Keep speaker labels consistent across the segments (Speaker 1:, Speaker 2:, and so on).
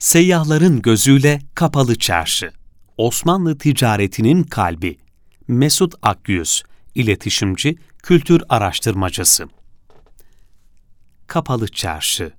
Speaker 1: Seyyahların gözüyle kapalı çarşı. Osmanlı ticaretinin kalbi. Mesut Akyüz, iletişimci, kültür araştırmacısı. Kapalı Çarşı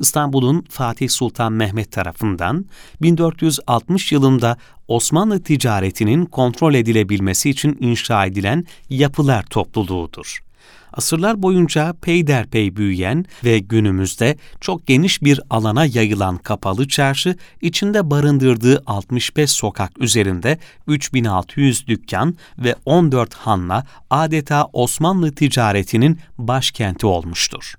Speaker 1: İstanbul'un Fatih Sultan Mehmet tarafından 1460 yılında Osmanlı ticaretinin kontrol edilebilmesi için inşa edilen yapılar topluluğudur asırlar boyunca peyderpey büyüyen ve günümüzde çok geniş bir alana yayılan kapalı çarşı, içinde barındırdığı 65 sokak üzerinde 3600 dükkan ve 14 hanla adeta Osmanlı ticaretinin başkenti olmuştur.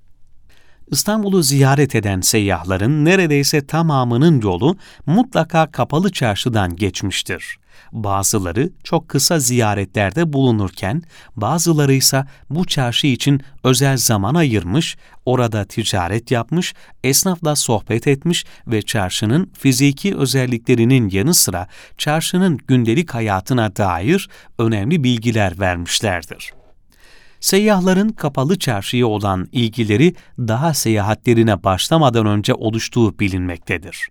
Speaker 1: İstanbul'u ziyaret eden seyyahların neredeyse tamamının yolu mutlaka kapalı çarşıdan geçmiştir. Bazıları çok kısa ziyaretlerde bulunurken, bazıları ise bu çarşı için özel zaman ayırmış, orada ticaret yapmış, esnafla sohbet etmiş ve çarşının fiziki özelliklerinin yanı sıra çarşının gündelik hayatına dair önemli bilgiler vermişlerdir. Seyyahların kapalı çarşıya olan ilgileri daha seyahatlerine başlamadan önce oluştuğu bilinmektedir.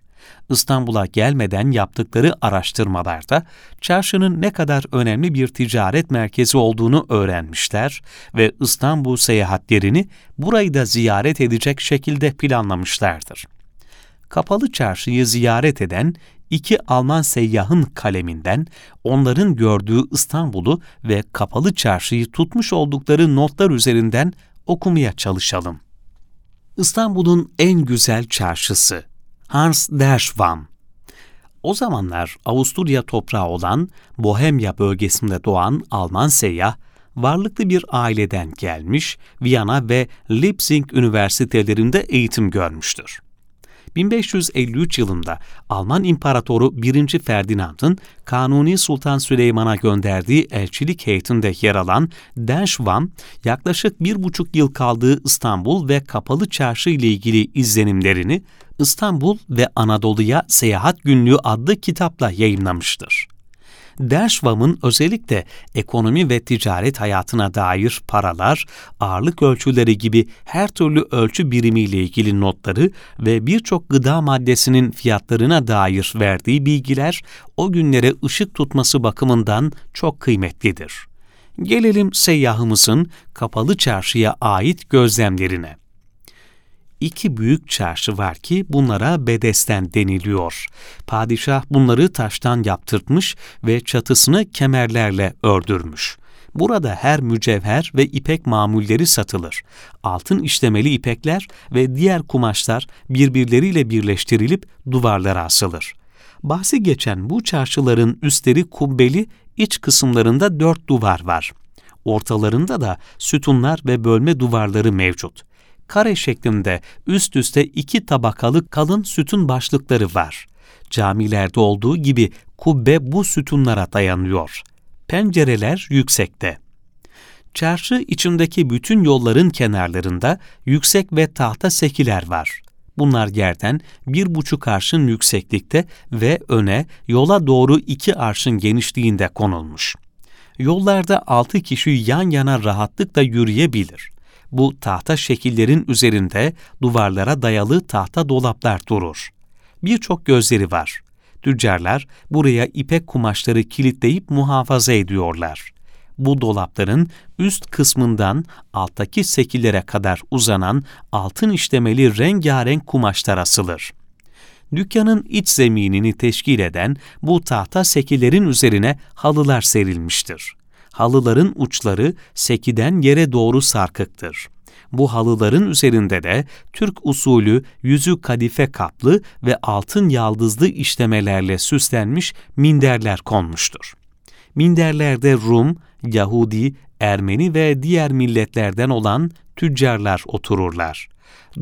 Speaker 1: İstanbul'a gelmeden yaptıkları araştırmalarda çarşının ne kadar önemli bir ticaret merkezi olduğunu öğrenmişler ve İstanbul seyahatlerini burayı da ziyaret edecek şekilde planlamışlardır. Kapalı çarşıyı ziyaret eden iki Alman seyyahın kaleminden onların gördüğü İstanbul'u ve kapalı çarşıyı tutmuş oldukları notlar üzerinden okumaya çalışalım. İstanbul'un en güzel çarşısı Hans der Schwamm. O zamanlar Avusturya toprağı olan Bohemya bölgesinde doğan Alman seyyah, varlıklı bir aileden gelmiş, Viyana ve Leipzig üniversitelerinde eğitim görmüştür. 1553 yılında Alman İmparatoru 1. Ferdinand'ın Kanuni Sultan Süleyman'a gönderdiği elçilik heyetinde yer alan Denschwam, yaklaşık bir buçuk yıl kaldığı İstanbul ve Kapalı Çarşı ile ilgili izlenimlerini İstanbul ve Anadolu'ya Seyahat Günlüğü adlı kitapla yayınlamıştır. Derschwam'ın özellikle ekonomi ve ticaret hayatına dair paralar, ağırlık ölçüleri gibi her türlü ölçü birimiyle ilgili notları ve birçok gıda maddesinin fiyatlarına dair verdiği bilgiler o günlere ışık tutması bakımından çok kıymetlidir. Gelelim seyyahımızın kapalı çarşıya ait gözlemlerine iki büyük çarşı var ki bunlara bedesten deniliyor. Padişah bunları taştan yaptırtmış ve çatısını kemerlerle ördürmüş. Burada her mücevher ve ipek mamulleri satılır. Altın işlemeli ipekler ve diğer kumaşlar birbirleriyle birleştirilip duvarlara asılır. Bahsi geçen bu çarşıların üstleri kubbeli, iç kısımlarında dört duvar var. Ortalarında da sütunlar ve bölme duvarları mevcut kare şeklinde üst üste iki tabakalı kalın sütun başlıkları var. Camilerde olduğu gibi kubbe bu sütunlara dayanıyor. Pencereler yüksekte. Çarşı içindeki bütün yolların kenarlarında yüksek ve tahta sekiler var. Bunlar yerden bir buçuk arşın yükseklikte ve öne yola doğru iki arşın genişliğinde konulmuş. Yollarda altı kişi yan yana rahatlıkla yürüyebilir bu tahta şekillerin üzerinde duvarlara dayalı tahta dolaplar durur. Birçok gözleri var. Tüccarlar buraya ipek kumaşları kilitleyip muhafaza ediyorlar. Bu dolapların üst kısmından alttaki sekillere kadar uzanan altın işlemeli rengarenk kumaşlar asılır. Dükkanın iç zeminini teşkil eden bu tahta sekillerin üzerine halılar serilmiştir halıların uçları sekiden yere doğru sarkıktır. Bu halıların üzerinde de Türk usulü yüzü kadife kaplı ve altın yaldızlı işlemelerle süslenmiş minderler konmuştur. Minderlerde Rum, Yahudi, Ermeni ve diğer milletlerden olan tüccarlar otururlar.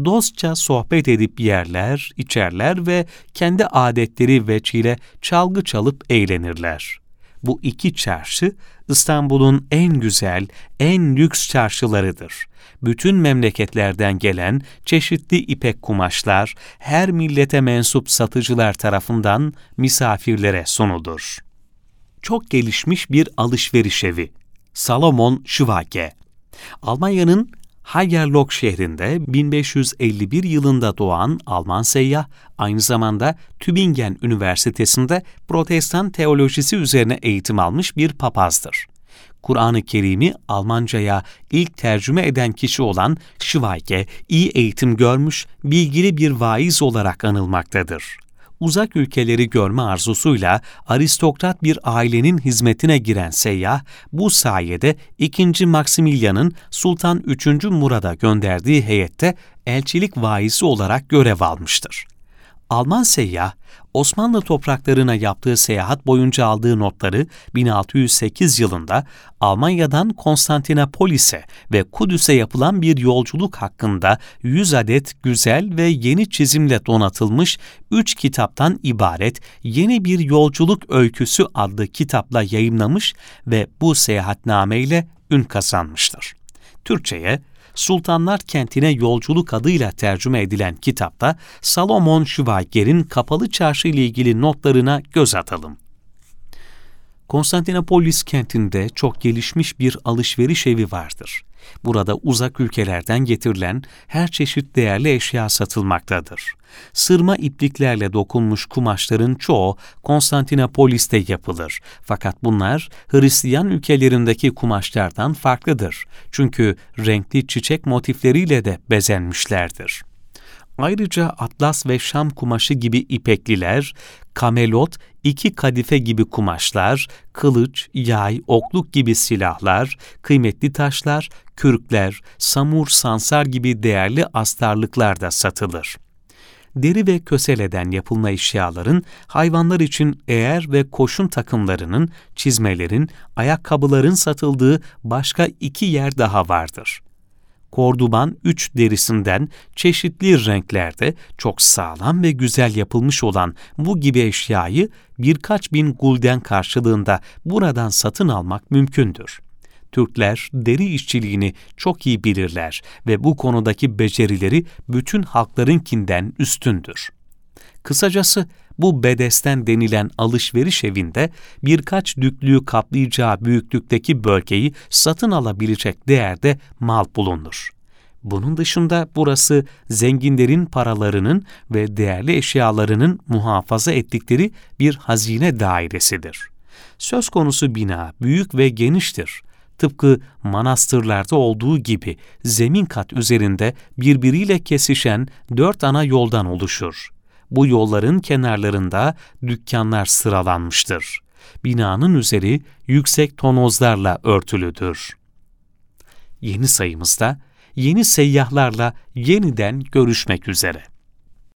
Speaker 1: Dostça sohbet edip yerler, içerler ve kendi adetleri veçile çalgı çalıp eğlenirler bu iki çarşı İstanbul'un en güzel, en lüks çarşılarıdır. Bütün memleketlerden gelen çeşitli ipek kumaşlar her millete mensup satıcılar tarafından misafirlere sunulur. Çok gelişmiş bir alışveriş evi. Salomon Schwake Almanya'nın Hayerlok şehrinde 1551 yılında doğan Alman seyyah, aynı zamanda Tübingen Üniversitesi'nde protestan teolojisi üzerine eğitim almış bir papazdır. Kur'an-ı Kerim'i Almanca'ya ilk tercüme eden kişi olan Schweige, iyi eğitim görmüş, bilgili bir vaiz olarak anılmaktadır uzak ülkeleri görme arzusuyla aristokrat bir ailenin hizmetine giren seyyah, bu sayede 2. Maximilian'ın Sultan 3. Murad'a gönderdiği heyette elçilik vaizi olarak görev almıştır. Alman seyyah, Osmanlı topraklarına yaptığı seyahat boyunca aldığı notları 1608 yılında Almanya'dan Konstantinopolis'e ve Kudüs'e yapılan bir yolculuk hakkında 100 adet güzel ve yeni çizimle donatılmış 3 kitaptan ibaret Yeni Bir Yolculuk Öyküsü adlı kitapla yayımlamış ve bu seyahatnameyle ün kazanmıştır. Türkçe'ye Sultanlar Kentine Yolculuk adıyla tercüme edilen kitapta Salomon Schweiger'in Kapalı Çarşı ile ilgili notlarına göz atalım. Konstantinopolis kentinde çok gelişmiş bir alışveriş evi vardır. Burada uzak ülkelerden getirilen her çeşit değerli eşya satılmaktadır. Sırma ipliklerle dokunmuş kumaşların çoğu Konstantinopolis'te yapılır. Fakat bunlar Hristiyan ülkelerindeki kumaşlardan farklıdır. Çünkü renkli çiçek motifleriyle de bezenmişlerdir. Ayrıca atlas ve şam kumaşı gibi ipekliler, kamelot, iki kadife gibi kumaşlar, kılıç, yay, okluk gibi silahlar, kıymetli taşlar, kürkler, samur, sansar gibi değerli astarlıklar da satılır. Deri ve köseleden yapılma eşyaların, hayvanlar için eğer ve koşun takımlarının, çizmelerin, ayakkabıların satıldığı başka iki yer daha vardır korduban 3 derisinden çeşitli renklerde çok sağlam ve güzel yapılmış olan bu gibi eşyayı birkaç bin gulden karşılığında buradan satın almak mümkündür. Türkler deri işçiliğini çok iyi bilirler ve bu konudaki becerileri bütün halklarınkinden üstündür. Kısacası bu bedesten denilen alışveriş evinde birkaç düklüğü kaplayacağı büyüklükteki bölgeyi satın alabilecek değerde mal bulunur. Bunun dışında burası zenginlerin paralarının ve değerli eşyalarının muhafaza ettikleri bir hazine dairesidir. Söz konusu bina büyük ve geniştir. Tıpkı manastırlarda olduğu gibi zemin kat üzerinde birbiriyle kesişen dört ana yoldan oluşur. Bu yolların kenarlarında dükkanlar sıralanmıştır. Binanın üzeri yüksek tonozlarla örtülüdür. Yeni sayımızda yeni seyyahlarla yeniden görüşmek üzere.